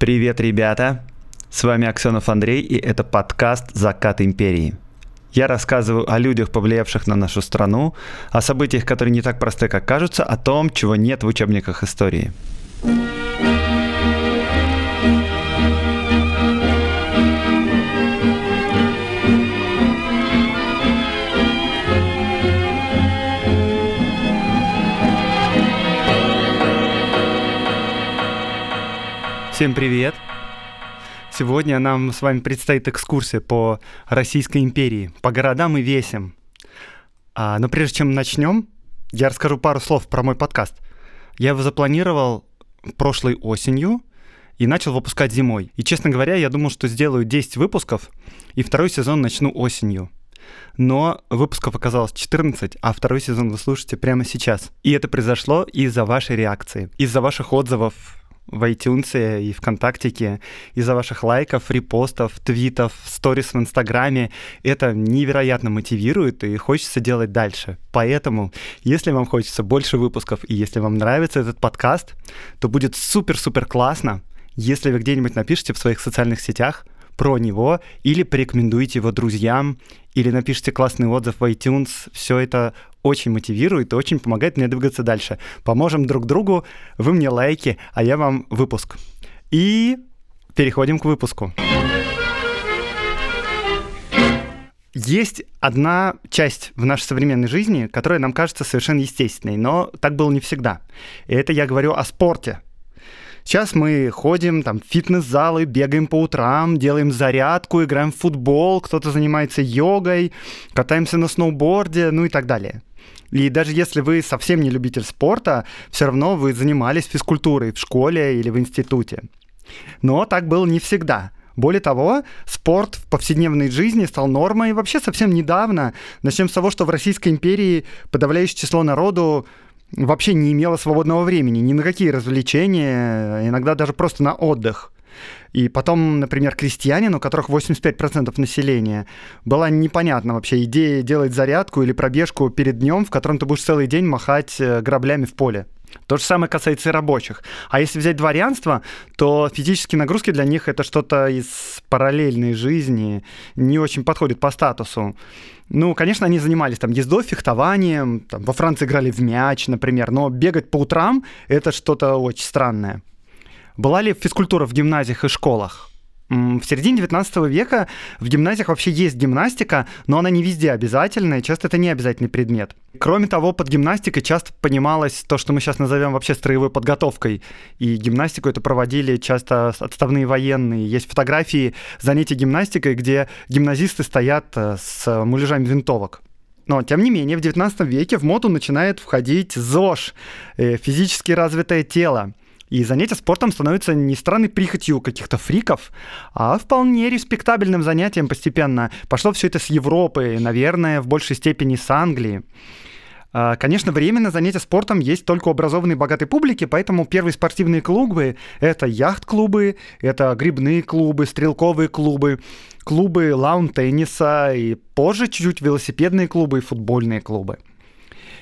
Привет, ребята! С вами Аксенов Андрей, и это подкаст «Закат империи». Я рассказываю о людях, повлиявших на нашу страну, о событиях, которые не так просты, как кажутся, о том, чего нет в учебниках истории. Всем привет! Сегодня нам с вами предстоит экскурсия по Российской империи, по городам и весям. А, но прежде чем начнем, я расскажу пару слов про мой подкаст. Я его запланировал прошлой осенью и начал выпускать зимой. И, честно говоря, я думал, что сделаю 10 выпусков, и второй сезон начну осенью. Но выпусков оказалось 14, а второй сезон вы слушаете прямо сейчас. И это произошло из-за вашей реакции, из-за ваших отзывов в iTunes и ВКонтактике, из-за ваших лайков, репостов, твитов, сторис в Инстаграме. Это невероятно мотивирует и хочется делать дальше. Поэтому, если вам хочется больше выпусков и если вам нравится этот подкаст, то будет супер-супер классно, если вы где-нибудь напишите в своих социальных сетях про него или порекомендуете его друзьям, или напишите классный отзыв в iTunes. Все это очень мотивирует и очень помогает мне двигаться дальше. Поможем друг другу, вы мне лайки, а я вам выпуск. И переходим к выпуску. Есть одна часть в нашей современной жизни, которая нам кажется совершенно естественной, но так было не всегда. И это я говорю о спорте. Сейчас мы ходим там в фитнес-залы, бегаем по утрам, делаем зарядку, играем в футбол, кто-то занимается йогой, катаемся на сноуборде, ну и так далее. И даже если вы совсем не любитель спорта, все равно вы занимались физкультурой в школе или в институте. Но так было не всегда. Более того, спорт в повседневной жизни стал нормой вообще совсем недавно. Начнем с того, что в Российской империи подавляющее число народу вообще не имело свободного времени ни на какие развлечения, иногда даже просто на отдых. И потом, например, крестьянин, у которых 85% населения, была непонятна вообще идея делать зарядку или пробежку перед днем, в котором ты будешь целый день махать э, граблями в поле. То же самое касается и рабочих. А если взять дворянство, то физические нагрузки для них это что-то из параллельной жизни, не очень подходит по статусу. Ну, конечно, они занимались там ездой, фехтованием, там, во Франции играли в мяч, например, но бегать по утрам — это что-то очень странное. Была ли физкультура в гимназиях и школах? В середине 19 века в гимназиях вообще есть гимнастика, но она не везде обязательная, часто это не обязательный предмет. Кроме того, под гимнастикой часто понималось то, что мы сейчас назовем вообще строевой подготовкой. И гимнастику это проводили часто отставные военные. Есть фотографии занятий гимнастикой, где гимназисты стоят э, с муляжами винтовок. Но, тем не менее, в 19 веке в моду начинает входить ЗОЖ, э, физически развитое тело. И занятие спортом становится не странной прихотью каких-то фриков, а вполне респектабельным занятием постепенно. Пошло все это с Европы, наверное, в большей степени с Англии. А, конечно, временно занятия спортом есть только у образованной богатой публики, поэтому первые спортивные клубы — это яхт-клубы, это грибные клубы, стрелковые клубы, клубы лаун-тенниса и позже чуть-чуть велосипедные клубы и футбольные клубы.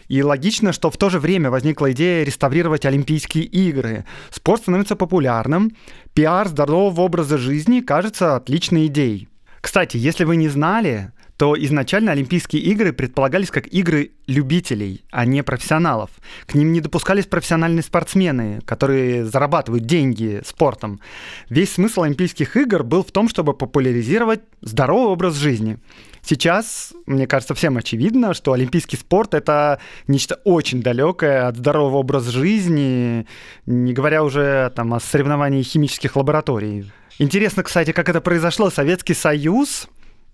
И логично, что в то же время возникла идея реставрировать Олимпийские игры. Спорт становится популярным, пиар здорового образа жизни кажется отличной идеей. Кстати, если вы не знали, то изначально Олимпийские игры предполагались как игры любителей, а не профессионалов. К ним не допускались профессиональные спортсмены, которые зарабатывают деньги спортом. Весь смысл Олимпийских игр был в том, чтобы популяризировать здоровый образ жизни. Сейчас, мне кажется, всем очевидно, что олимпийский спорт — это нечто очень далекое от здорового образа жизни, не говоря уже там, о соревновании химических лабораторий. Интересно, кстати, как это произошло. Советский Союз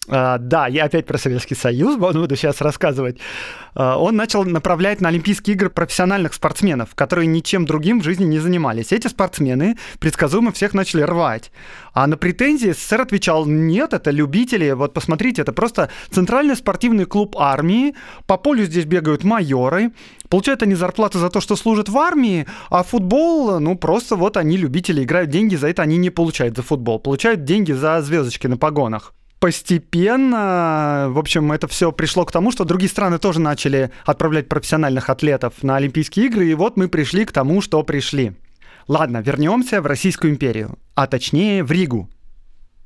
Uh, да, я опять про Советский Союз буду сейчас рассказывать. Uh, он начал направлять на Олимпийские игры профессиональных спортсменов, которые ничем другим в жизни не занимались. Эти спортсмены предсказуемо всех начали рвать. А на претензии СССР отвечал, нет, это любители, вот посмотрите, это просто центральный спортивный клуб армии, по полю здесь бегают майоры, получают они зарплату за то, что служат в армии, а футбол, ну просто вот они любители, играют деньги, за это они не получают за футбол, получают деньги за звездочки на погонах постепенно, в общем, это все пришло к тому, что другие страны тоже начали отправлять профессиональных атлетов на Олимпийские игры, и вот мы пришли к тому, что пришли. Ладно, вернемся в Российскую империю, а точнее в Ригу.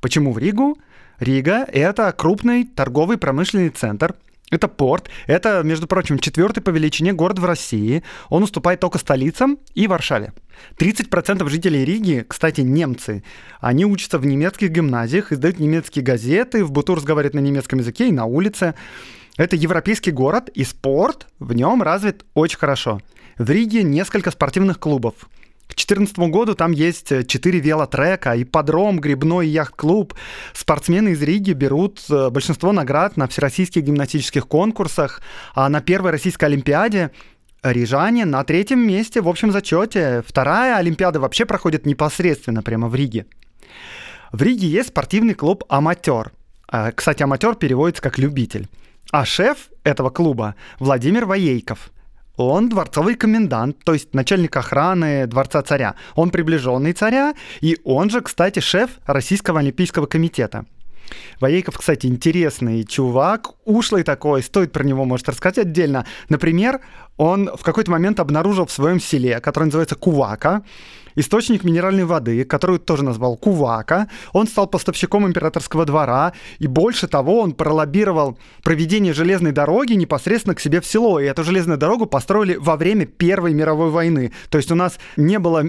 Почему в Ригу? Рига — это крупный торговый промышленный центр, это порт, это, между прочим, четвертый по величине город в России. Он уступает только столицам и Варшаве. 30% жителей Риги, кстати, немцы. Они учатся в немецких гимназиях, издают немецкие газеты, в быту разговаривают на немецком языке и на улице. Это европейский город, и спорт в нем развит очень хорошо. В Риге несколько спортивных клубов. К 2014 году там есть 4 велотрека, ипподром, грибной яхт-клуб. Спортсмены из Риги берут э, большинство наград на всероссийских гимнастических конкурсах, а на первой российской олимпиаде Рижане на третьем месте в общем зачете. Вторая Олимпиада вообще проходит непосредственно прямо в Риге. В Риге есть спортивный клуб «Аматер». Э, кстати, «Аматер» переводится как «любитель». А шеф этого клуба Владимир Воейков – он дворцовый комендант, то есть начальник охраны дворца царя. Он приближенный царя, и он же, кстати, шеф Российского олимпийского комитета. Воейков, кстати, интересный чувак, ушлый такой, стоит про него, может, рассказать отдельно. Например, он в какой-то момент обнаружил в своем селе, которое называется Кувака, источник минеральной воды, которую тоже назвал Кувака. Он стал поставщиком императорского двора, и больше того, он пролоббировал проведение железной дороги непосредственно к себе в село. И эту железную дорогу построили во время Первой мировой войны. То есть у нас не было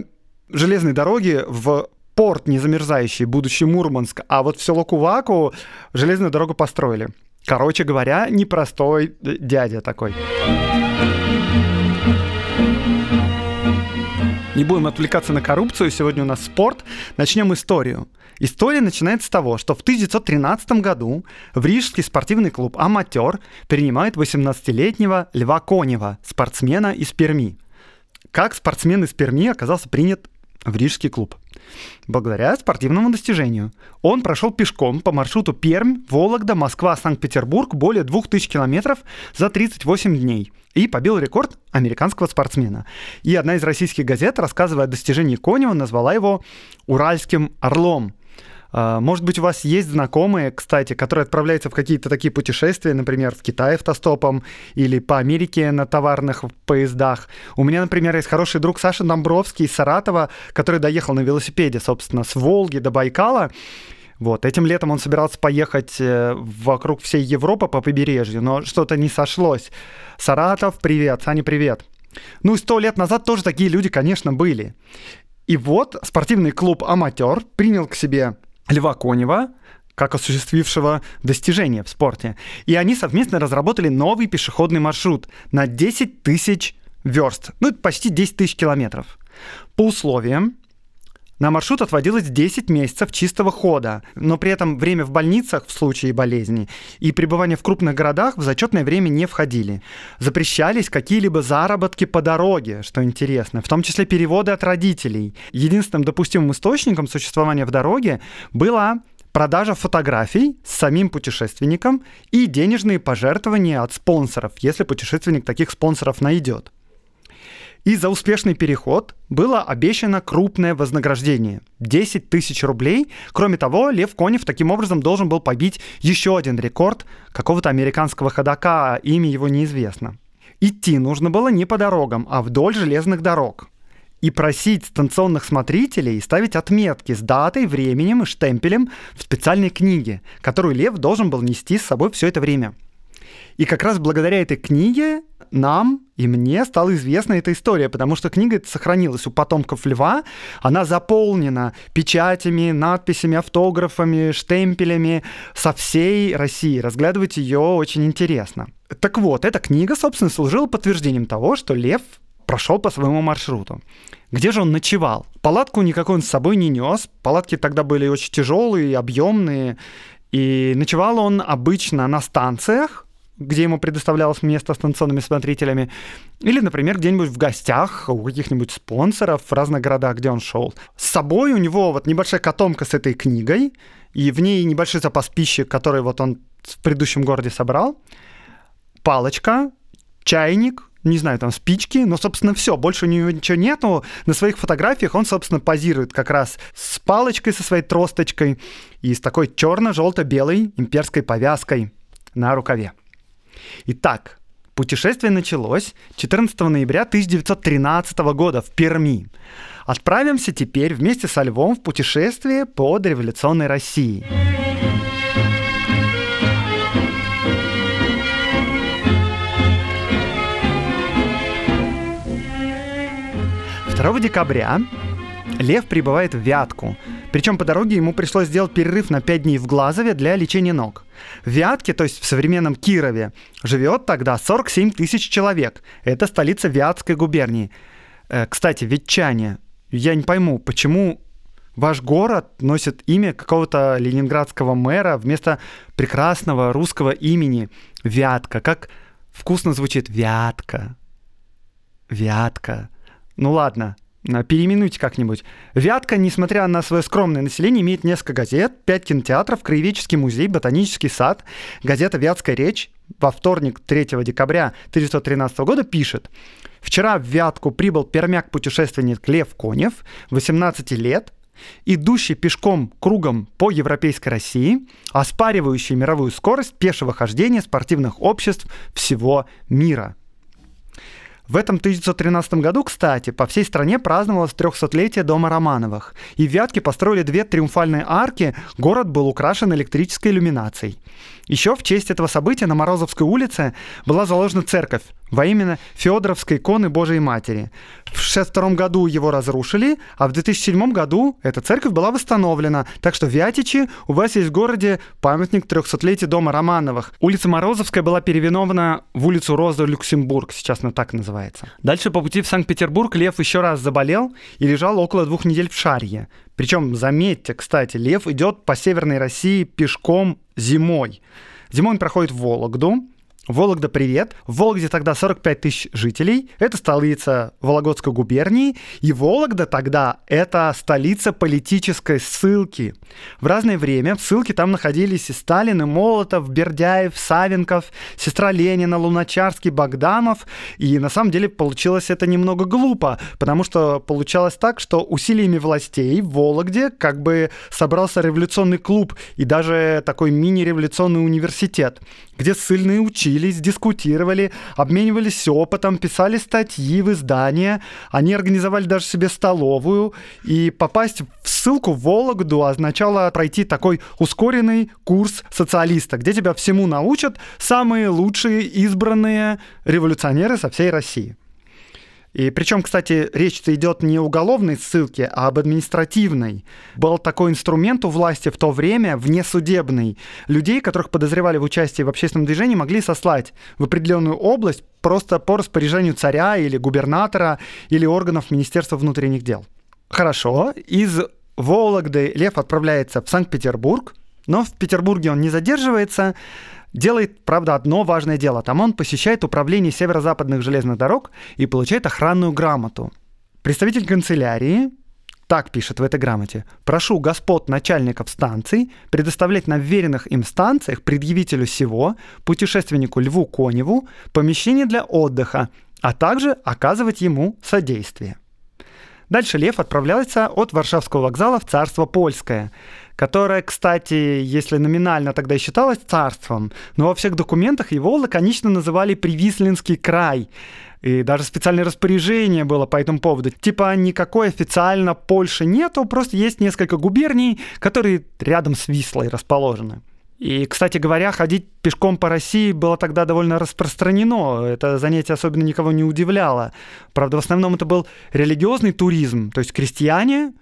железной дороги в порт незамерзающий, будущий Мурманск, а вот в село Куваку железную дорогу построили. Короче говоря, непростой дядя такой. Не будем отвлекаться на коррупцию, сегодня у нас спорт. Начнем историю. История начинается с того, что в 1913 году в Рижский спортивный клуб «Аматер» принимает 18-летнего Льва Конева, спортсмена из Перми. Как спортсмен из Перми оказался принят в Рижский клуб? Благодаря спортивному достижению. Он прошел пешком по маршруту Пермь, Вологда, Москва, Санкт-Петербург более 2000 километров за 38 дней и побил рекорд американского спортсмена. И одна из российских газет, рассказывая о достижении Конева, назвала его «Уральским орлом». А, может быть, у вас есть знакомые, кстати, которые отправляются в какие-то такие путешествия, например, в Китай автостопом или по Америке на товарных поездах. У меня, например, есть хороший друг Саша Домбровский из Саратова, который доехал на велосипеде, собственно, с Волги до Байкала. Вот, этим летом он собирался поехать э, вокруг всей Европы по побережью, но что-то не сошлось. Саратов, привет, Саня, привет. Ну, сто лет назад тоже такие люди, конечно, были. И вот спортивный клуб «Аматер» принял к себе Льва Конева, как осуществившего достижения в спорте. И они совместно разработали новый пешеходный маршрут на 10 тысяч верст, ну, почти 10 тысяч километров. По условиям, на маршрут отводилось 10 месяцев чистого хода, но при этом время в больницах в случае болезни и пребывание в крупных городах в зачетное время не входили. Запрещались какие-либо заработки по дороге, что интересно, в том числе переводы от родителей. Единственным допустимым источником существования в дороге была продажа фотографий с самим путешественником и денежные пожертвования от спонсоров, если путешественник таких спонсоров найдет. И за успешный переход было обещано крупное вознаграждение – 10 тысяч рублей. Кроме того, Лев Конев таким образом должен был побить еще один рекорд какого-то американского ходока, имя его неизвестно. Идти нужно было не по дорогам, а вдоль железных дорог. И просить станционных смотрителей ставить отметки с датой, временем и штемпелем в специальной книге, которую Лев должен был нести с собой все это время. И как раз благодаря этой книге нам и мне стала известна эта история, потому что книга сохранилась у потомков льва. Она заполнена печатями, надписями, автографами, штемпелями со всей России. Разглядывать ее очень интересно. Так вот, эта книга, собственно, служила подтверждением того, что лев прошел по своему маршруту. Где же он ночевал? Палатку никакой он с собой не нес. Палатки тогда были очень тяжелые, объемные. И ночевал он обычно на станциях, где ему предоставлялось место станционными смотрителями, или, например, где-нибудь в гостях у каких-нибудь спонсоров в разных городах, где он шел. С собой у него вот небольшая котомка с этой книгой, и в ней небольшой запас пищи, который вот он в предыдущем городе собрал, палочка, чайник, не знаю, там спички, но, собственно, все, больше у него ничего нету. На своих фотографиях он, собственно, позирует как раз с палочкой со своей тросточкой и с такой черно-желто-белой имперской повязкой на рукаве. Итак, Путешествие началось 14 ноября 1913 года в Перми. Отправимся теперь вместе со Львом в путешествие по дореволюционной России. 2 декабря Лев прибывает в Вятку. Причем по дороге ему пришлось сделать перерыв на 5 дней в Глазове для лечения ног. В Вятке, то есть в современном Кирове, живет тогда 47 тысяч человек. Это столица Вятской губернии. Э, кстати, ветчане, я не пойму, почему ваш город носит имя какого-то ленинградского мэра вместо прекрасного русского имени Вятка. Как вкусно звучит Вятка. Вятка. Ну ладно, переименуйте как-нибудь. Вятка, несмотря на свое скромное население, имеет несколько газет, пять кинотеатров, краеведческий музей, ботанический сад. Газета «Вятская речь» во вторник 3 декабря 1913 года пишет. Вчера в Вятку прибыл пермяк-путешественник Лев Конев, 18 лет, идущий пешком кругом по Европейской России, оспаривающий мировую скорость пешего хождения спортивных обществ всего мира – в этом 1913 году, кстати, по всей стране праздновалось 300-летие Дома Романовых. И в Вятке построили две триумфальные арки, город был украшен электрической иллюминацией. Еще в честь этого события на Морозовской улице была заложена церковь во имя Федоровской иконы Божией Матери. В 1962 году его разрушили, а в 2007 году эта церковь была восстановлена. Так что в Вятичи у вас есть в городе памятник 300-летия дома Романовых. Улица Морозовская была переименована в улицу Роза Люксембург, сейчас она так называется. Дальше по пути в Санкт-Петербург Лев еще раз заболел и лежал около двух недель в Шарье. Причем, заметьте, кстати, Лев идет по Северной России пешком зимой. Зимой он проходит в Вологду, Вологда, привет. В Вологде тогда 45 тысяч жителей. Это столица Вологодской губернии. И Вологда тогда это столица политической ссылки. В разное время в ссылке там находились и Сталин, и Молотов, Бердяев, Савенков, сестра Ленина, Луначарский, Богданов. И на самом деле получилось это немного глупо, потому что получалось так, что усилиями властей в Вологде как бы собрался революционный клуб и даже такой мини-революционный университет, где ссыльные учились, дискутировали, обменивались опытом, писали статьи в издания. Они организовали даже себе столовую. И попасть в ссылку в Вологду означало пройти такой ускоренный курс социалиста, где тебя всему научат самые лучшие избранные революционеры со всей России. И причем, кстати, речь-то идет не о уголовной ссылке, а об административной. Был такой инструмент у власти в то время, внесудебный. Людей, которых подозревали в участии в общественном движении, могли сослать в определенную область просто по распоряжению царя или губернатора или органов Министерства внутренних дел. Хорошо, из Вологды Лев отправляется в Санкт-Петербург, но в Петербурге он не задерживается, Делает, правда, одно важное дело. Там он посещает управление северо-западных железных дорог и получает охранную грамоту. Представитель канцелярии так пишет в этой грамоте. «Прошу господ начальников станций предоставлять на вверенных им станциях предъявителю всего, путешественнику Льву Коневу, помещение для отдыха, а также оказывать ему содействие». Дальше Лев отправляется от Варшавского вокзала в царство польское, которое, кстати, если номинально тогда и считалось царством, но во всех документах его лаконично называли Привислинский край. И даже специальное распоряжение было по этому поводу. Типа никакой официально Польши нету, просто есть несколько губерний, которые рядом с Вислой расположены. И, кстати говоря, ходить пешком по России было тогда довольно распространено. Это занятие особенно никого не удивляло. Правда, в основном это был религиозный туризм. То есть крестьяне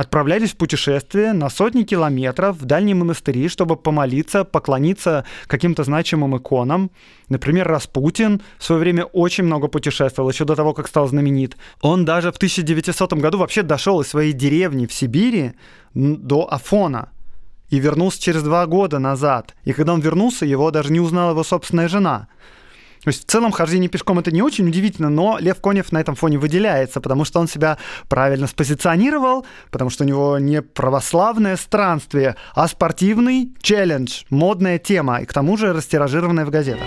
отправлялись в путешествие на сотни километров в дальние монастыри, чтобы помолиться, поклониться каким-то значимым иконам. Например, Распутин в свое время очень много путешествовал, еще до того, как стал знаменит. Он даже в 1900 году вообще дошел из своей деревни в Сибири до Афона – и вернулся через два года назад. И когда он вернулся, его даже не узнала его собственная жена. То есть в целом хождение пешком это не очень удивительно, но Лев Конев на этом фоне выделяется, потому что он себя правильно спозиционировал, потому что у него не православное странствие, а спортивный челлендж, модная тема, и к тому же растиражированная в газетах.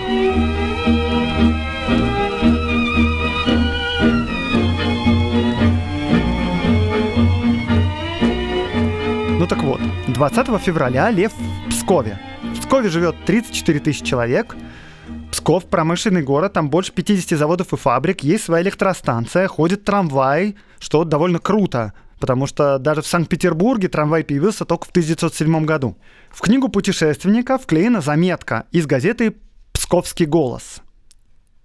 Ну так вот, 20 февраля Лев в Пскове. В Пскове живет 34 тысячи человек. Псков промышленный город, там больше 50 заводов и фабрик, есть своя электростанция, ходит трамвай, что довольно круто, потому что даже в Санкт-Петербурге трамвай появился только в 1907 году. В книгу путешественника вклеена заметка из газеты «Псковский голос».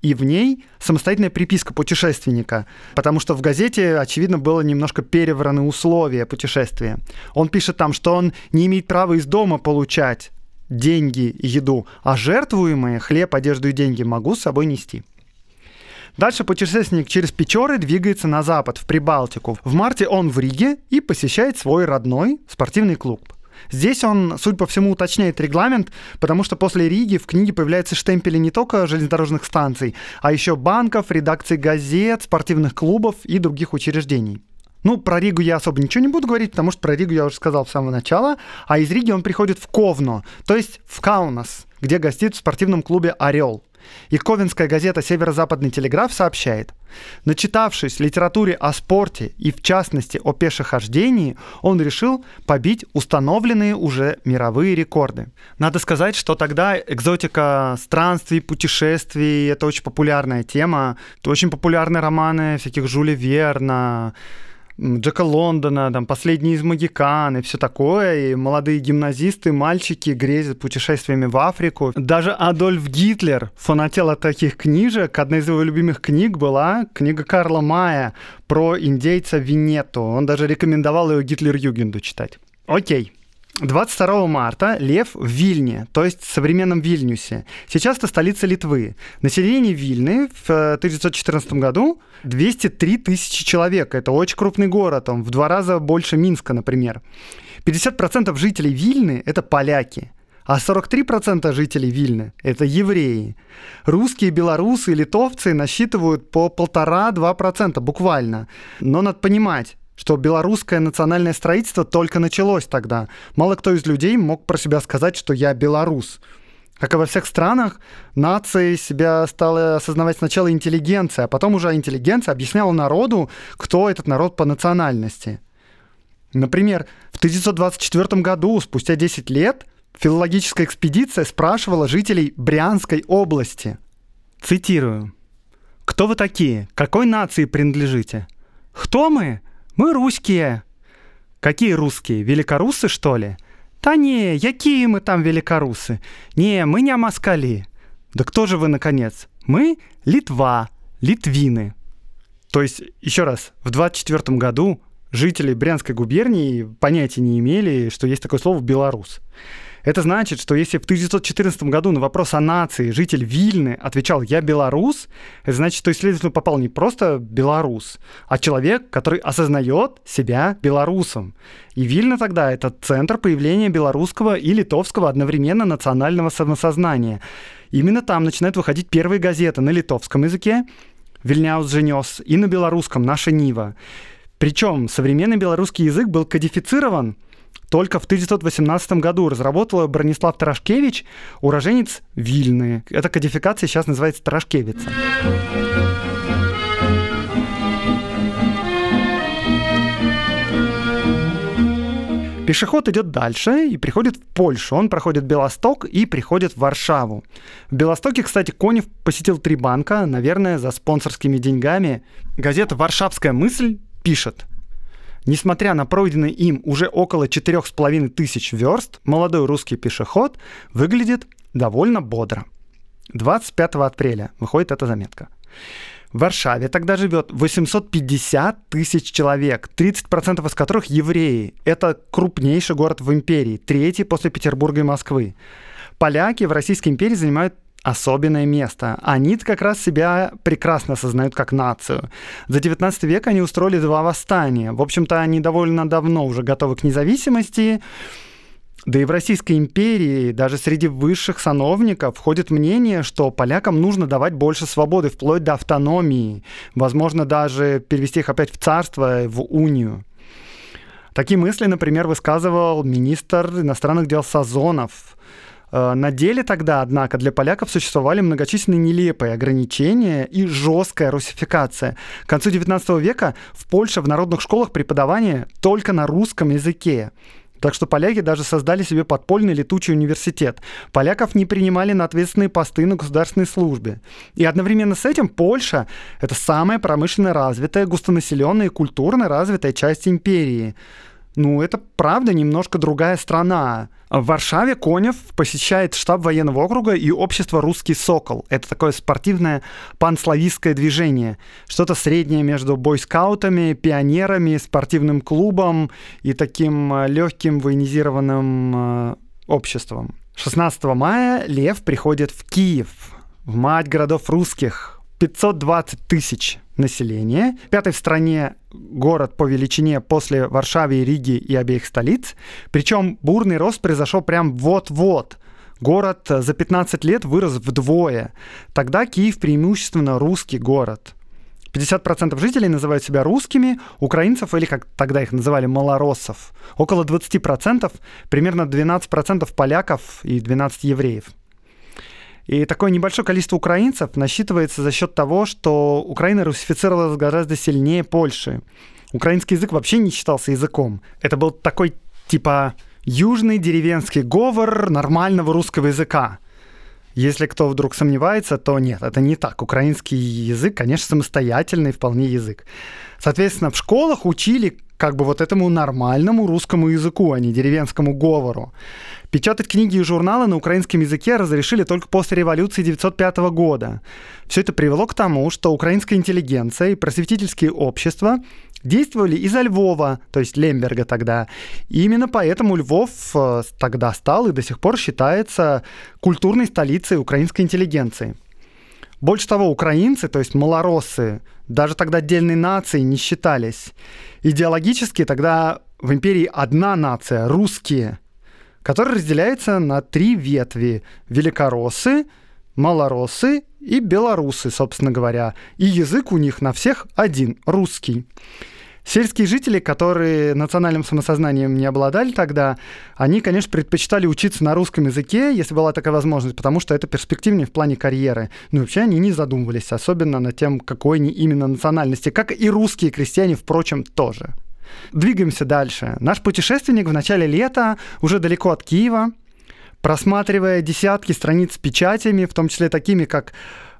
И в ней самостоятельная приписка путешественника, потому что в газете, очевидно, было немножко перевраны условия путешествия. Он пишет там, что он не имеет права из дома получать деньги и еду, а жертвуемые хлеб, одежду и деньги могу с собой нести. Дальше путешественник через Печоры двигается на запад, в Прибалтику. В марте он в Риге и посещает свой родной спортивный клуб. Здесь он, судя по всему, уточняет регламент, потому что после Риги в книге появляются штемпели не только железнодорожных станций, а еще банков, редакций газет, спортивных клубов и других учреждений. Ну, про Ригу я особо ничего не буду говорить, потому что про Ригу я уже сказал с самого начала. А из Риги он приходит в Ковно, то есть в Каунас, где гостит в спортивном клубе «Орел». И ковенская газета «Северо-западный телеграф» сообщает, начитавшись литературе о спорте и в частности о пешехождении, он решил побить установленные уже мировые рекорды. Надо сказать, что тогда экзотика странствий, путешествий — это очень популярная тема. Это очень популярные романы всяких Жюля Верна, Джека Лондона, там, «Последний из Магикан» и все такое, и молодые гимназисты, мальчики грезят путешествиями в Африку. Даже Адольф Гитлер фанател от таких книжек. Одна из его любимых книг была книга Карла Мая про индейца Винету. Он даже рекомендовал ее Гитлер-Югенду читать. Окей. 22 марта Лев в Вильне, то есть в современном Вильнюсе. Сейчас это столица Литвы. Население Вильны в 1914 году 203 тысячи человек. Это очень крупный город, он в два раза больше Минска, например. 50% жителей Вильны — это поляки. А 43% жителей Вильны – это евреи. Русские, белорусы и литовцы насчитывают по полтора-два процента буквально. Но надо понимать, что белорусское национальное строительство только началось тогда. Мало кто из людей мог про себя сказать, что я белорус. Как и во всех странах, нации себя стала осознавать сначала интеллигенция, а потом уже интеллигенция объясняла народу, кто этот народ по национальности. Например, в 1924 году, спустя 10 лет, филологическая экспедиция спрашивала жителей Брянской области. Цитирую. «Кто вы такие? Какой нации принадлежите?» «Кто мы? Мы русские. Какие русские? Великорусы, что ли? Та не, какие мы там великорусы? Не, мы не москали. Да кто же вы, наконец? Мы Литва, литвины. То есть, еще раз, в 24 году жители Брянской губернии понятия не имели, что есть такое слово «белорус». Это значит, что если в 1914 году на вопрос о нации житель Вильны отвечал «я белорус», это значит, что исследователь попал не просто белорус, а человек, который осознает себя белорусом. И Вильна тогда — это центр появления белорусского и литовского одновременно национального самосознания. Именно там начинают выходить первые газеты на литовском языке, Вильняус женес, и на белорусском «Наша Нива». Причем современный белорусский язык был кодифицирован — только в 1918 году разработала Бронислав Тарашкевич, уроженец Вильны. Эта кодификация сейчас называется Тарашкевица. Пешеход идет дальше и приходит в Польшу. Он проходит Белосток и приходит в Варшаву. В Белостоке, кстати, Конев посетил три банка, наверное, за спонсорскими деньгами. Газета «Варшавская мысль» пишет. Несмотря на пройденный им уже около четырех с половиной тысяч верст, молодой русский пешеход выглядит довольно бодро. 25 апреля выходит эта заметка. В Варшаве тогда живет 850 тысяч человек, 30% из которых евреи. Это крупнейший город в империи, третий после Петербурга и Москвы. Поляки в Российской империи занимают особенное место. Они как раз себя прекрасно осознают как нацию. За 19 век они устроили два восстания. В общем-то, они довольно давно уже готовы к независимости. Да и в Российской империи даже среди высших сановников входит мнение, что полякам нужно давать больше свободы, вплоть до автономии. Возможно, даже перевести их опять в царство, в унию. Такие мысли, например, высказывал министр иностранных дел Сазонов. Э, на деле тогда, однако, для поляков существовали многочисленные нелепые ограничения и жесткая русификация. К концу XIX века в Польше в народных школах преподавание только на русском языке. Так что поляки даже создали себе подпольный летучий университет. Поляков не принимали на ответственные посты на государственной службе. И одновременно с этим Польша — это самая промышленно развитая, густонаселенная и культурно развитая часть империи. Ну, это правда немножко другая страна. В Варшаве Конев посещает штаб военного округа и общество «Русский сокол». Это такое спортивное панславистское движение. Что-то среднее между бойскаутами, пионерами, спортивным клубом и таким э, легким военизированным э, обществом. 16 мая Лев приходит в Киев, в мать городов русских. 520 тысяч населения. Пятый в стране город по величине после Варшавы, Риги и обеих столиц. Причем бурный рост произошел прям вот-вот. Город за 15 лет вырос вдвое. Тогда Киев преимущественно русский город. 50% жителей называют себя русскими, украинцев, или как тогда их называли, малороссов. Около 20%, примерно 12% поляков и 12 евреев. И такое небольшое количество украинцев насчитывается за счет того, что Украина русифицировалась гораздо сильнее Польши. Украинский язык вообще не считался языком. Это был такой типа южный деревенский говор нормального русского языка. Если кто вдруг сомневается, то нет, это не так. Украинский язык, конечно, самостоятельный вполне язык. Соответственно, в школах учили как бы вот этому нормальному русскому языку, а не деревенскому говору. Печатать книги и журналы на украинском языке разрешили только после революции 1905 года. Все это привело к тому, что украинская интеллигенция и просветительские общества действовали изо Львова, то есть Лемберга тогда. И именно поэтому Львов э, тогда стал и до сих пор считается культурной столицей украинской интеллигенции. Больше того, украинцы, то есть малороссы, даже тогда отдельной нацией не считались. Идеологически тогда в империи одна нация – русские – который разделяется на три ветви. Великороссы, малороссы и белорусы, собственно говоря. И язык у них на всех один – русский. Сельские жители, которые национальным самосознанием не обладали тогда, они, конечно, предпочитали учиться на русском языке, если была такая возможность, потому что это перспективнее в плане карьеры. Ну, вообще они не задумывались, особенно над тем, какой они именно национальности, как и русские крестьяне, впрочем, тоже. Двигаемся дальше. Наш путешественник в начале лета, уже далеко от Киева, просматривая десятки страниц с печатями, в том числе такими, как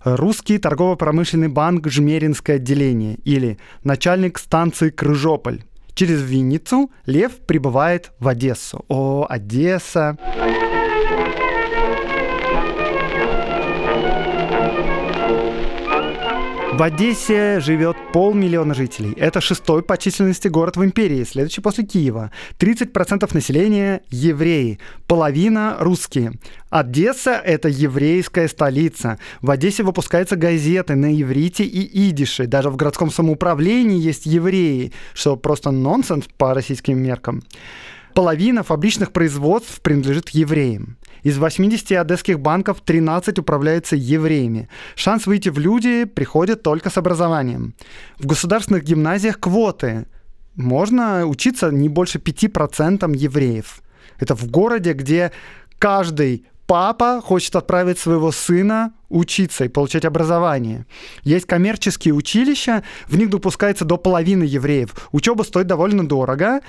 Русский торгово-промышленный банк Жмеринское отделение или начальник станции Крыжополь. Через Винницу Лев прибывает в Одессу. О, Одесса! В Одессе живет полмиллиона жителей. Это шестой по численности город в империи, следующий после Киева. 30% населения – евреи, половина – русские. Одесса – это еврейская столица. В Одессе выпускаются газеты на иврите и идише. Даже в городском самоуправлении есть евреи, что просто нонсенс по российским меркам. Половина фабричных производств принадлежит евреям. Из 80 одесских банков 13 управляются евреями. Шанс выйти в люди приходит только с образованием. В государственных гимназиях квоты. Можно учиться не больше 5% евреев. Это в городе, где каждый папа хочет отправить своего сына учиться и получать образование. Есть коммерческие училища, в них допускается до половины евреев. Учеба стоит довольно дорого.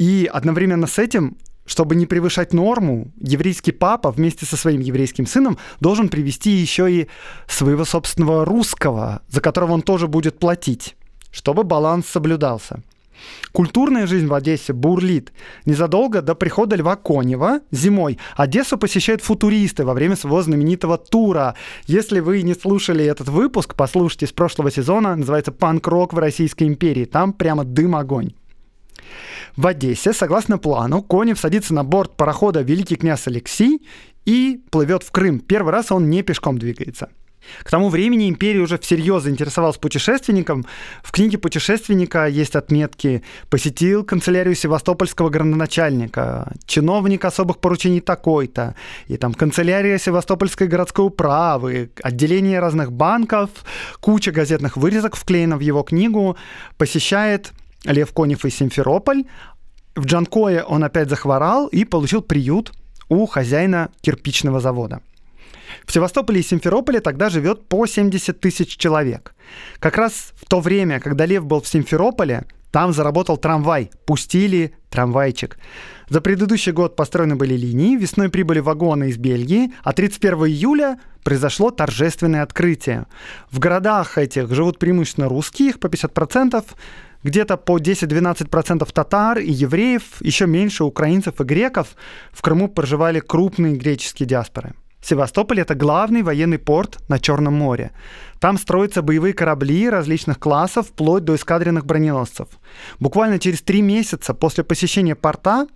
И одновременно с этим чтобы не превышать норму, еврейский папа вместе со своим еврейским сыном должен привести еще и своего собственного русского, за которого он тоже будет платить, чтобы баланс соблюдался. Культурная жизнь в Одессе бурлит. Незадолго до прихода Льва Конева зимой Одессу посещают футуристы во время своего знаменитого тура. Если вы не слушали этот выпуск, послушайте с прошлого сезона, называется «Панк-рок в Российской империи». Там прямо дым-огонь. В Одессе, согласно плану, Конев садится на борт парохода «Великий князь Алексей» и плывет в Крым. Первый раз он не пешком двигается. К тому времени империя уже всерьез заинтересовалась путешественником. В книге путешественника есть отметки «Посетил канцелярию севастопольского градоначальника», «Чиновник особых поручений такой-то», и там «Канцелярия Севастопольской городской управы», отделение разных банков, куча газетных вырезок вклеена в его книгу, посещает Лев Конев и Симферополь. В Джанкое он опять захворал и получил приют у хозяина кирпичного завода. В Севастополе и Симферополе тогда живет по 70 тысяч человек. Как раз в то время, когда Лев был в Симферополе, Там заработал трамвай, пустили трамвайчик. За предыдущий год построены были линии, весной прибыли вагоны из Бельгии, а 31 июля произошло торжественное открытие. В городах этих живут преимущественно русские, их по 50%, где-то по 10-12% татар и евреев, еще меньше украинцев и греков. В Крыму проживали крупные греческие диаспоры. Севастополь — это главный военный порт на Черном море. Там строятся боевые корабли различных классов, вплоть до эскадренных броненосцев. Буквально через три месяца после посещения порта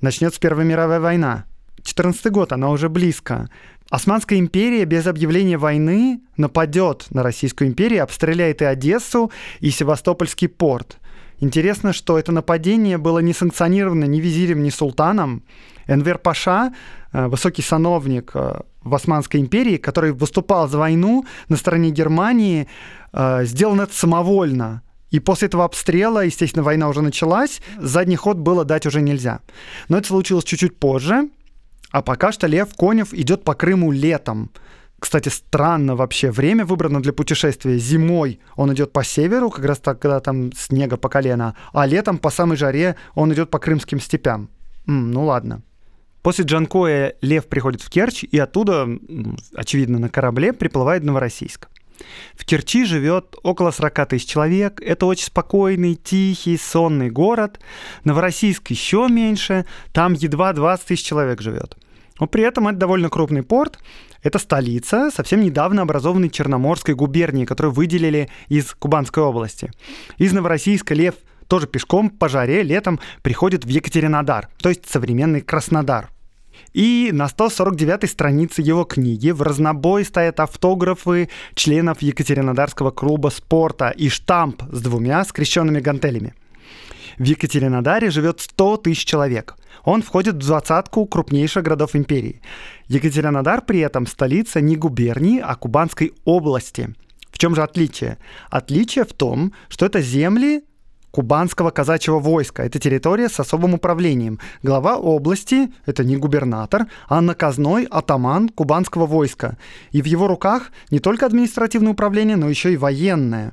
начнется Первая мировая война. 14 год, она уже близко. Османская империя без объявления войны нападет на Российскую империю, обстреляет и Одессу, и Севастопольский порт. Интересно, что это нападение было не санкционировано ни визирем, ни султаном. Энвер Паша, э, высокий сановник э, в Османской империи, который выступал за войну на стороне Германии, э, сделал это самовольно. И после этого обстрела, естественно, война уже началась, задний ход было дать уже нельзя. Но это случилось чуть-чуть позже, а пока что Лев Конев идет по Крыму летом. Кстати, странно вообще. Время выбрано для путешествия. Зимой он идет по северу, как раз так, когда там снега по колено, а летом по самой жаре он идет по крымским степям. М, ну ладно. После Джанкоя Лев приходит в Керчь и оттуда, очевидно, на корабле приплывает в Новороссийск. В Керчи живет около 40 тысяч человек. Это очень спокойный, тихий, сонный город. Новороссийск еще меньше. Там едва 20 тысяч человек живет. Но при этом это довольно крупный порт. Это столица совсем недавно образованной Черноморской губернии, которую выделили из Кубанской области. Из Новороссийска Лев тоже пешком по жаре летом приходит в Екатеринодар, то есть современный Краснодар. И на 149-й странице его книги в разнобой стоят автографы членов Екатеринодарского клуба спорта и штамп с двумя скрещенными гантелями. В Екатеринодаре живет 100 тысяч человек. Он входит в двадцатку крупнейших городов империи. Екатеринодар при этом столица не губернии, а Кубанской области. В чем же отличие? Отличие в том, что это земли кубанского казачьего войска. Это территория с особым управлением. Глава области – это не губернатор, а наказной атаман кубанского войска. И в его руках не только административное управление, но еще и военное.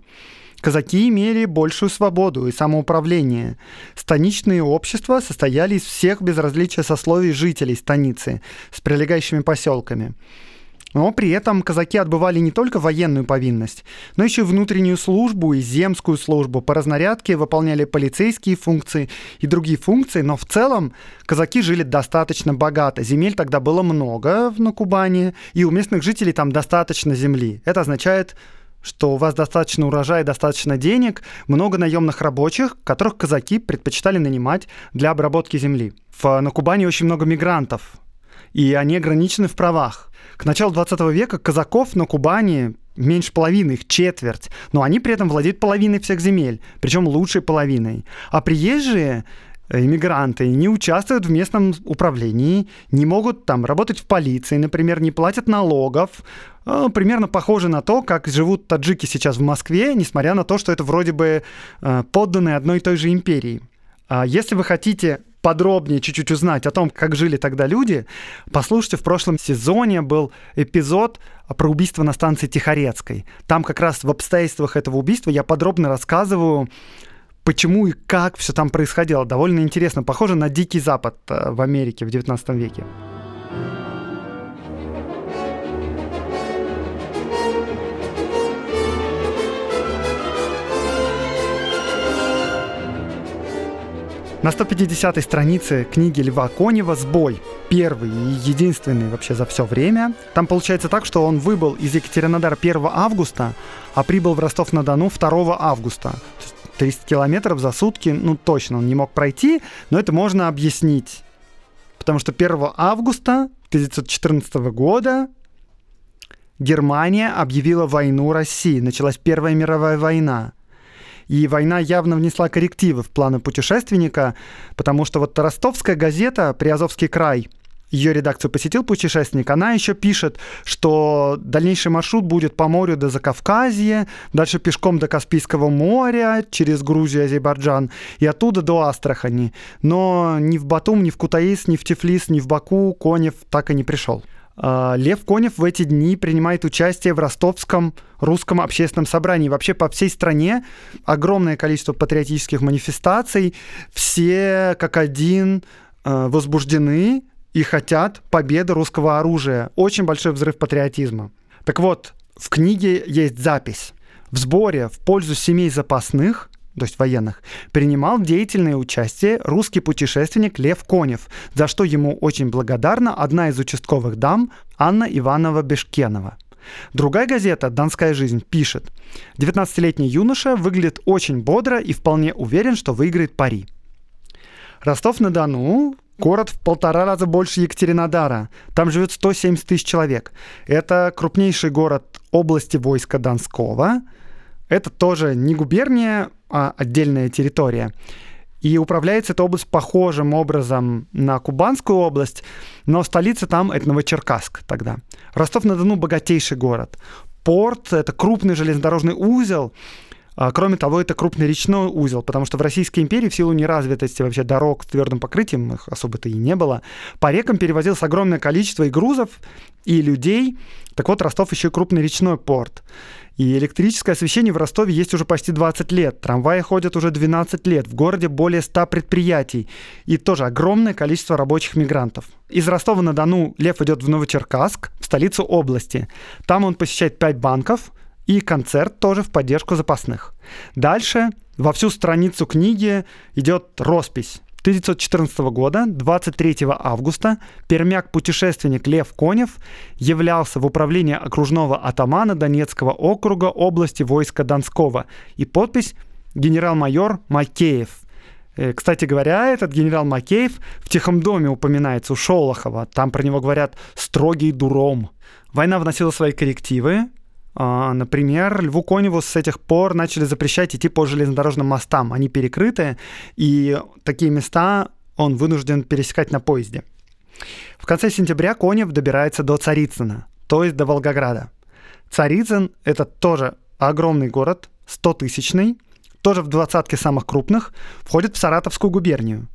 Казаки имели большую свободу и самоуправление. Станичные общества состояли из всех без различия сословий жителей станицы с прилегающими поселками. Но при этом казаки отбывали не только военную повинность, но еще и внутреннюю службу и земскую службу. По разнарядке выполняли полицейские функции и другие функции, но в целом казаки жили достаточно богато. Земель тогда было много на Кубани, и у местных жителей там достаточно земли. Это означает что у вас достаточно урожая, достаточно денег, много наемных рабочих, которых казаки предпочитали нанимать для обработки земли. В, на Кубани очень много мигрантов, и они ограничены в правах. К началу 20 века казаков на Кубани меньше половины, их четверть, но они при этом владеют половиной всех земель, причем лучшей половиной. А приезжие э, иммигранты не участвуют в местном управлении, не могут там работать в полиции, например, не платят налогов. Э, примерно похоже на то, как живут таджики сейчас в Москве, несмотря на то, что это вроде бы э, подданные одной и той же империи. А если вы хотите подробнее чуть-чуть узнать о том, как жили тогда люди, послушайте, в прошлом сезоне был эпизод про убийство на станции Тихорецкой. Там как раз в обстоятельствах этого убийства я подробно рассказываю, почему и как все там происходило. Довольно интересно, похоже на Дикий Запад э, в Америке в XIX веке. На 150-й странице книги Льва Конева «Сбой». Первый и единственный вообще за все время. Там получается так, что он выбыл из Екатеринодара 1 августа, а прибыл в Ростов-на-Дону 2 августа. 300 километров за сутки, ну точно он не мог пройти, но это можно объяснить. Потому что 1 августа 1914 года Германия объявила войну России. Началась Первая мировая война. И война явно внесла коррективы в планы путешественника, потому что вот ростовская газета «Приазовский край» ее редакцию посетил путешественник, она еще пишет, что дальнейший маршрут будет по морю до Закавказья, дальше пешком до Каспийского моря, через Грузию, Азербайджан, и оттуда до Астрахани. Но ни в Батум, ни в Кутаис, ни в Тифлис, ни в Баку Конев так и не пришел. А, Лев Конев в эти дни принимает участие в ростовском русском общественном собрании. Вообще по всей стране огромное количество патриотических манифестаций. Все как один а, возбуждены и хотят победы русского оружия. Очень большой взрыв патриотизма. Так вот, в книге есть запись. В сборе в пользу семей запасных то есть военных, принимал деятельное участие русский путешественник Лев Конев, за что ему очень благодарна одна из участковых дам Анна Иванова Бешкенова. Другая газета «Донская жизнь» пишет, 19-летний юноша выглядит очень бодро и вполне уверен, что выиграет пари. Ростов-на-Дону город в полтора раза больше Екатеринодара. Там живет 170 тысяч человек. Это крупнейший город области войска Донского. Это тоже не губерния, а отдельная территория. И управляется эта область похожим образом на Кубанскую область, но столица там — это Новочеркасск тогда. Ростов-на-Дону — богатейший город. Порт — это крупный железнодорожный узел, Кроме того, это крупный речной узел, потому что в Российской империи в силу неразвитости вообще дорог с твердым покрытием, их особо-то и не было, по рекам перевозилось огромное количество и грузов, и людей. Так вот, Ростов еще и крупный речной порт. И электрическое освещение в Ростове есть уже почти 20 лет. Трамваи ходят уже 12 лет. В городе более 100 предприятий. И тоже огромное количество рабочих мигрантов. Из Ростова-на-Дону Лев идет в Новочеркасск, в столицу области. Там он посещает 5 банков и концерт тоже в поддержку запасных. Дальше во всю страницу книги идет роспись 1914 года, 23 августа, пермяк-путешественник Лев Конев являлся в управление окружного атамана Донецкого округа области войска Донского. И подпись «Генерал-майор Макеев». Э, кстати говоря, этот генерал Макеев в «Тихом доме» упоминается у Шолохова. Там про него говорят «строгий дуром». Война вносила свои коррективы, например, Льву Коневу с этих пор начали запрещать идти по железнодорожным мостам. Они перекрыты, и такие места он вынужден пересекать на поезде. В конце сентября Конев добирается до Царицына, то есть до Волгограда. Царицын — это тоже огромный город, 100-тысячный, тоже в двадцатке самых крупных, входит в Саратовскую губернию.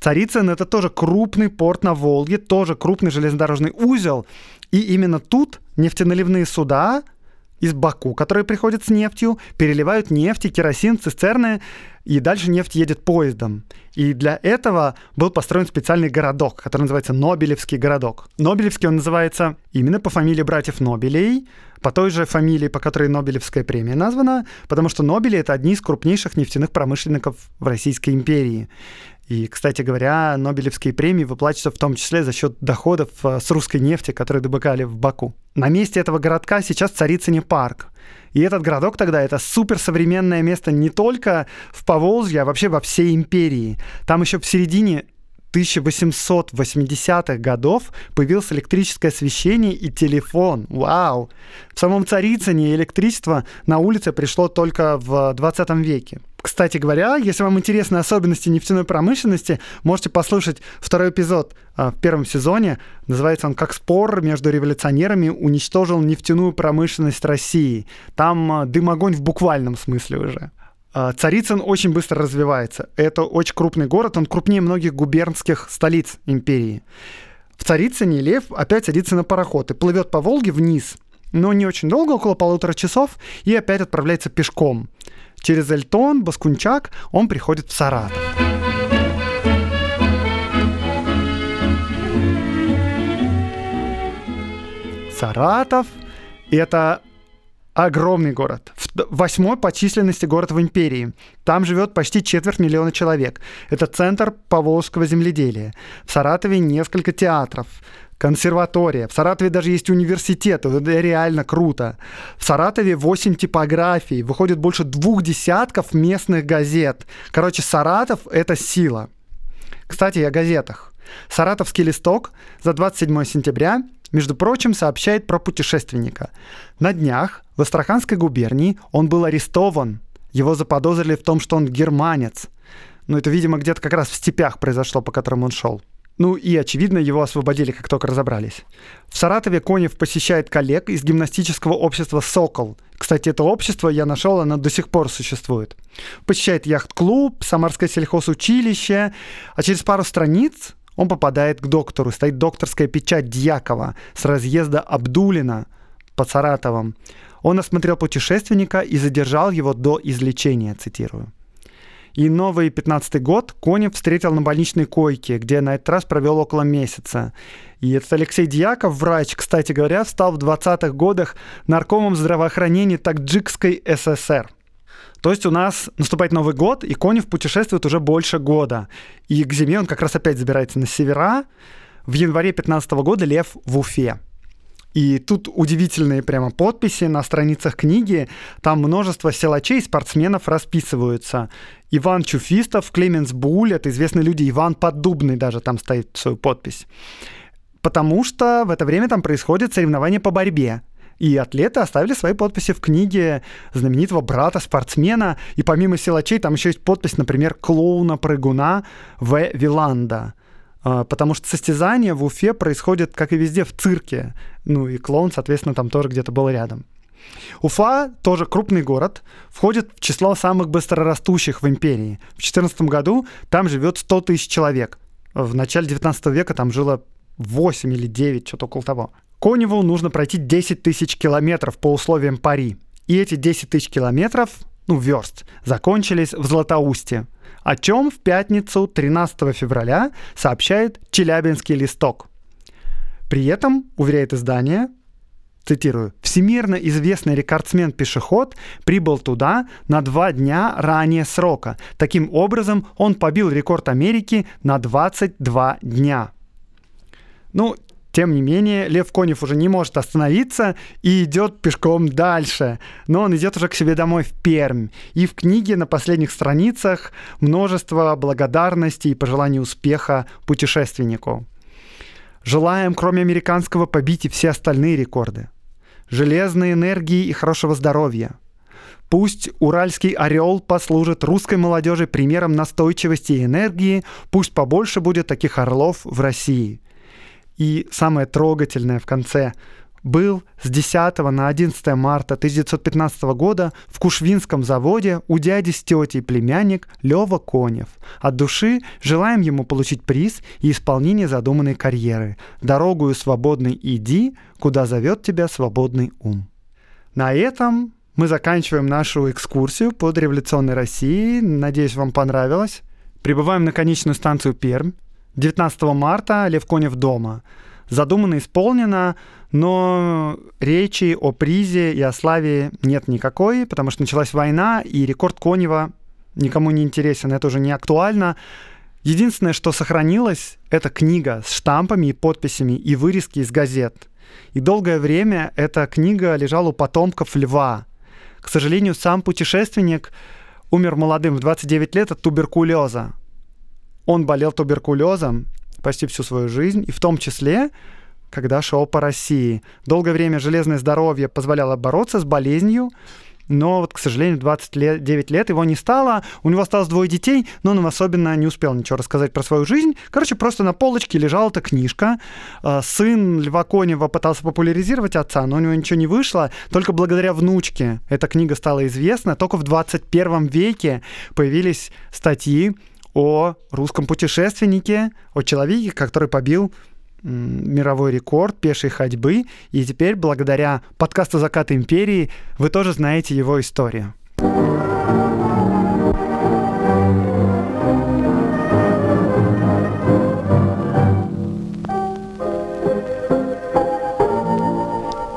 Царицын — это тоже крупный порт на Волге, тоже крупный железнодорожный узел, и именно тут нефтеналивные суда из Баку, которые приходят с нефтью, переливают нефть и керосин цистерны, и дальше нефть едет поездом. И для этого был построен специальный городок, который называется Нобелевский городок. Нобелевский он называется именно по фамилии братьев Нобелей, по той же фамилии, по которой Нобелевская премия названа, потому что Нобели — это одни из крупнейших нефтяных промышленников в Российской империи. И, кстати говоря, Нобелевские премии выплачиваются в том числе за счет доходов э, с русской нефти, которые добыкали в Баку. На месте этого городка сейчас Царицыне парк. И этот городок тогда это суперсовременное место не только в Поволжье, а вообще во всей империи. Там еще в середине 1880-х годов появилось электрическое освещение и телефон. Вау! В самом Царицыне электричество на улице пришло только в 20 веке. Кстати говоря, если вам интересны особенности нефтяной промышленности, можете послушать второй эпизод а, в первом сезоне. Называется он «Как спор между революционерами уничтожил нефтяную промышленность России». Там а, дым-огонь в буквальном смысле уже. А, Царицын очень быстро развивается. Это очень крупный город, он крупнее многих губернских столиц империи. В Царицыне Лев опять садится на пароход и плывет по Волге вниз, но не очень долго, около полутора часов, и опять отправляется пешком. Через Эльтон, Баскунчак он приходит в Саратов. Саратов — это огромный город. Восьмой по численности город в империи. Там живет почти четверть миллиона человек. Это центр поволжского земледелия. В Саратове несколько театров консерватория. В Саратове даже есть университет, это реально круто. В Саратове 8 типографий, выходит больше двух десятков местных газет. Короче, Саратов — это сила. Кстати, о газетах. Саратовский листок за 27 сентября, между прочим, сообщает про путешественника. На днях в Астраханской губернии он был арестован. Его заподозрили в том, что он германец. Но это, видимо, где-то как раз в степях произошло, по которым он шел. Ну и, очевидно, его освободили, как только разобрались. В Саратове Конев посещает коллег из гимнастического общества «Сокол». Кстати, это общество я нашел, оно до сих пор существует. Посещает яхт-клуб, Самарское сельхозучилище, а через пару страниц Он попадает к доктору, стоит докторская печать Дьякова с разъезда Абдулина под Саратовом. Он осмотрел путешественника и задержал его до излечения, цитирую. И новый 15-й год Конев встретил на больничной койке, где на этот раз провел около месяца. И этот Алексей Дьяков, врач, кстати говоря, стал в 20-х годах наркомом здравоохранения Таджикской ССР. То есть у нас наступает Новый год, и Конев путешествует уже больше года. И к зиме он как раз опять забирается на севера. В январе 15 года Лев в Уфе. И тут удивительные прямо подписи на страницах книги. Там множество силачей, спортсменов расписываются. Иван Чуфистов, Клеменс Буль, это известные люди, Иван Поддубный даже там стоит свою подпись. Потому что в это время там происходит соревнование по борьбе. И атлеты оставили свои подписи в книге знаменитого брата-спортсмена. И помимо силачей там еще есть подпись, например, клоуна-прыгуна В. Виланда. А, потому что состязание в Уфе происходит, как и везде, в цирке. Ну и клоун, соответственно, там тоже где-то был рядом. Уфа, тоже крупный город, входит в число самых быстрорастущих в империи. В 2014 году там живет 100 тысяч человек. В начале 19 века там жило 8 или 9, что-то около того. Коневу нужно пройти 10 тысяч километров по условиям пари. И эти 10 тысяч километров, ну, верст, закончились в Златоусте. О чем в пятницу 13 февраля сообщает Челябинский листок. При этом, уверяет издание, цитирую, «Всемирно известный рекордсмен-пешеход прибыл туда на два дня ранее срока. Таким образом, он побил рекорд Америки на 22 дня». Ну, тем не менее, Лев Конев уже не может остановиться и идет пешком дальше. Но он идет уже к себе домой в Пермь. И в книге на последних страницах множество благодарностей и пожеланий успеха путешественнику. Желаем, кроме американского, побить и все остальные рекорды. Железной энергии и хорошего здоровья. Пусть уральский орел послужит русской молодежи примером настойчивости и энергии, пусть побольше будет таких орлов в России – и самое трогательное в конце был с 10 на 11 марта 1915 года в Кушвинском заводе у дяди с тетей племянник Лева Конев. От души желаем ему получить приз и исполнение задуманной карьеры. Дорогую свободной иди, куда зовет тебя свободный ум. На этом мы заканчиваем нашу экскурсию по революционной России. Надеюсь, вам понравилось. Прибываем на конечную станцию Пермь. 19 марта Лев Конев дома. Задумано исполнено, но речи о призе и о славе нет никакой, потому что началась война, и рекорд Конева никому не интересен, это уже не актуально. Единственное, что сохранилось, это книга с штампами и подписями и вырезки из газет. И долгое время эта книга лежала у потомков льва. К сожалению, сам путешественник умер молодым в 29 лет от туберкулеза. Он болел туберкулезом почти всю свою жизнь, и в том числе когда шел по России. Долгое время железное здоровье позволяло бороться с болезнью, но вот, к сожалению, 29 лет его не стало. У него осталось двое детей, но он особенно не успел ничего рассказать про свою жизнь. Короче, просто на полочке лежала эта книжка. А, сын Льва Конева пытался популяризировать отца, но у него ничего не вышло. Только благодаря внучке эта книга стала известна. Только в 21 веке появились статьи о русском путешественнике, о человеке, который побил мировой рекорд пешей ходьбы. И теперь, благодаря подкасту «Закат империи», вы тоже знаете его историю.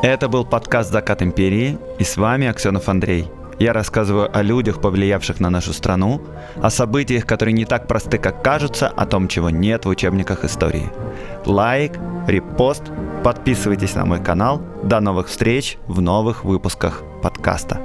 Это был подкаст «Закат империи» и с вами Аксенов Андрей – я рассказываю о людях, повлиявших на нашу страну, о событиях, которые не так просты, как кажутся, о том, чего нет в учебниках истории. Лайк, репост, подписывайтесь на мой канал. До новых встреч в новых выпусках подкаста.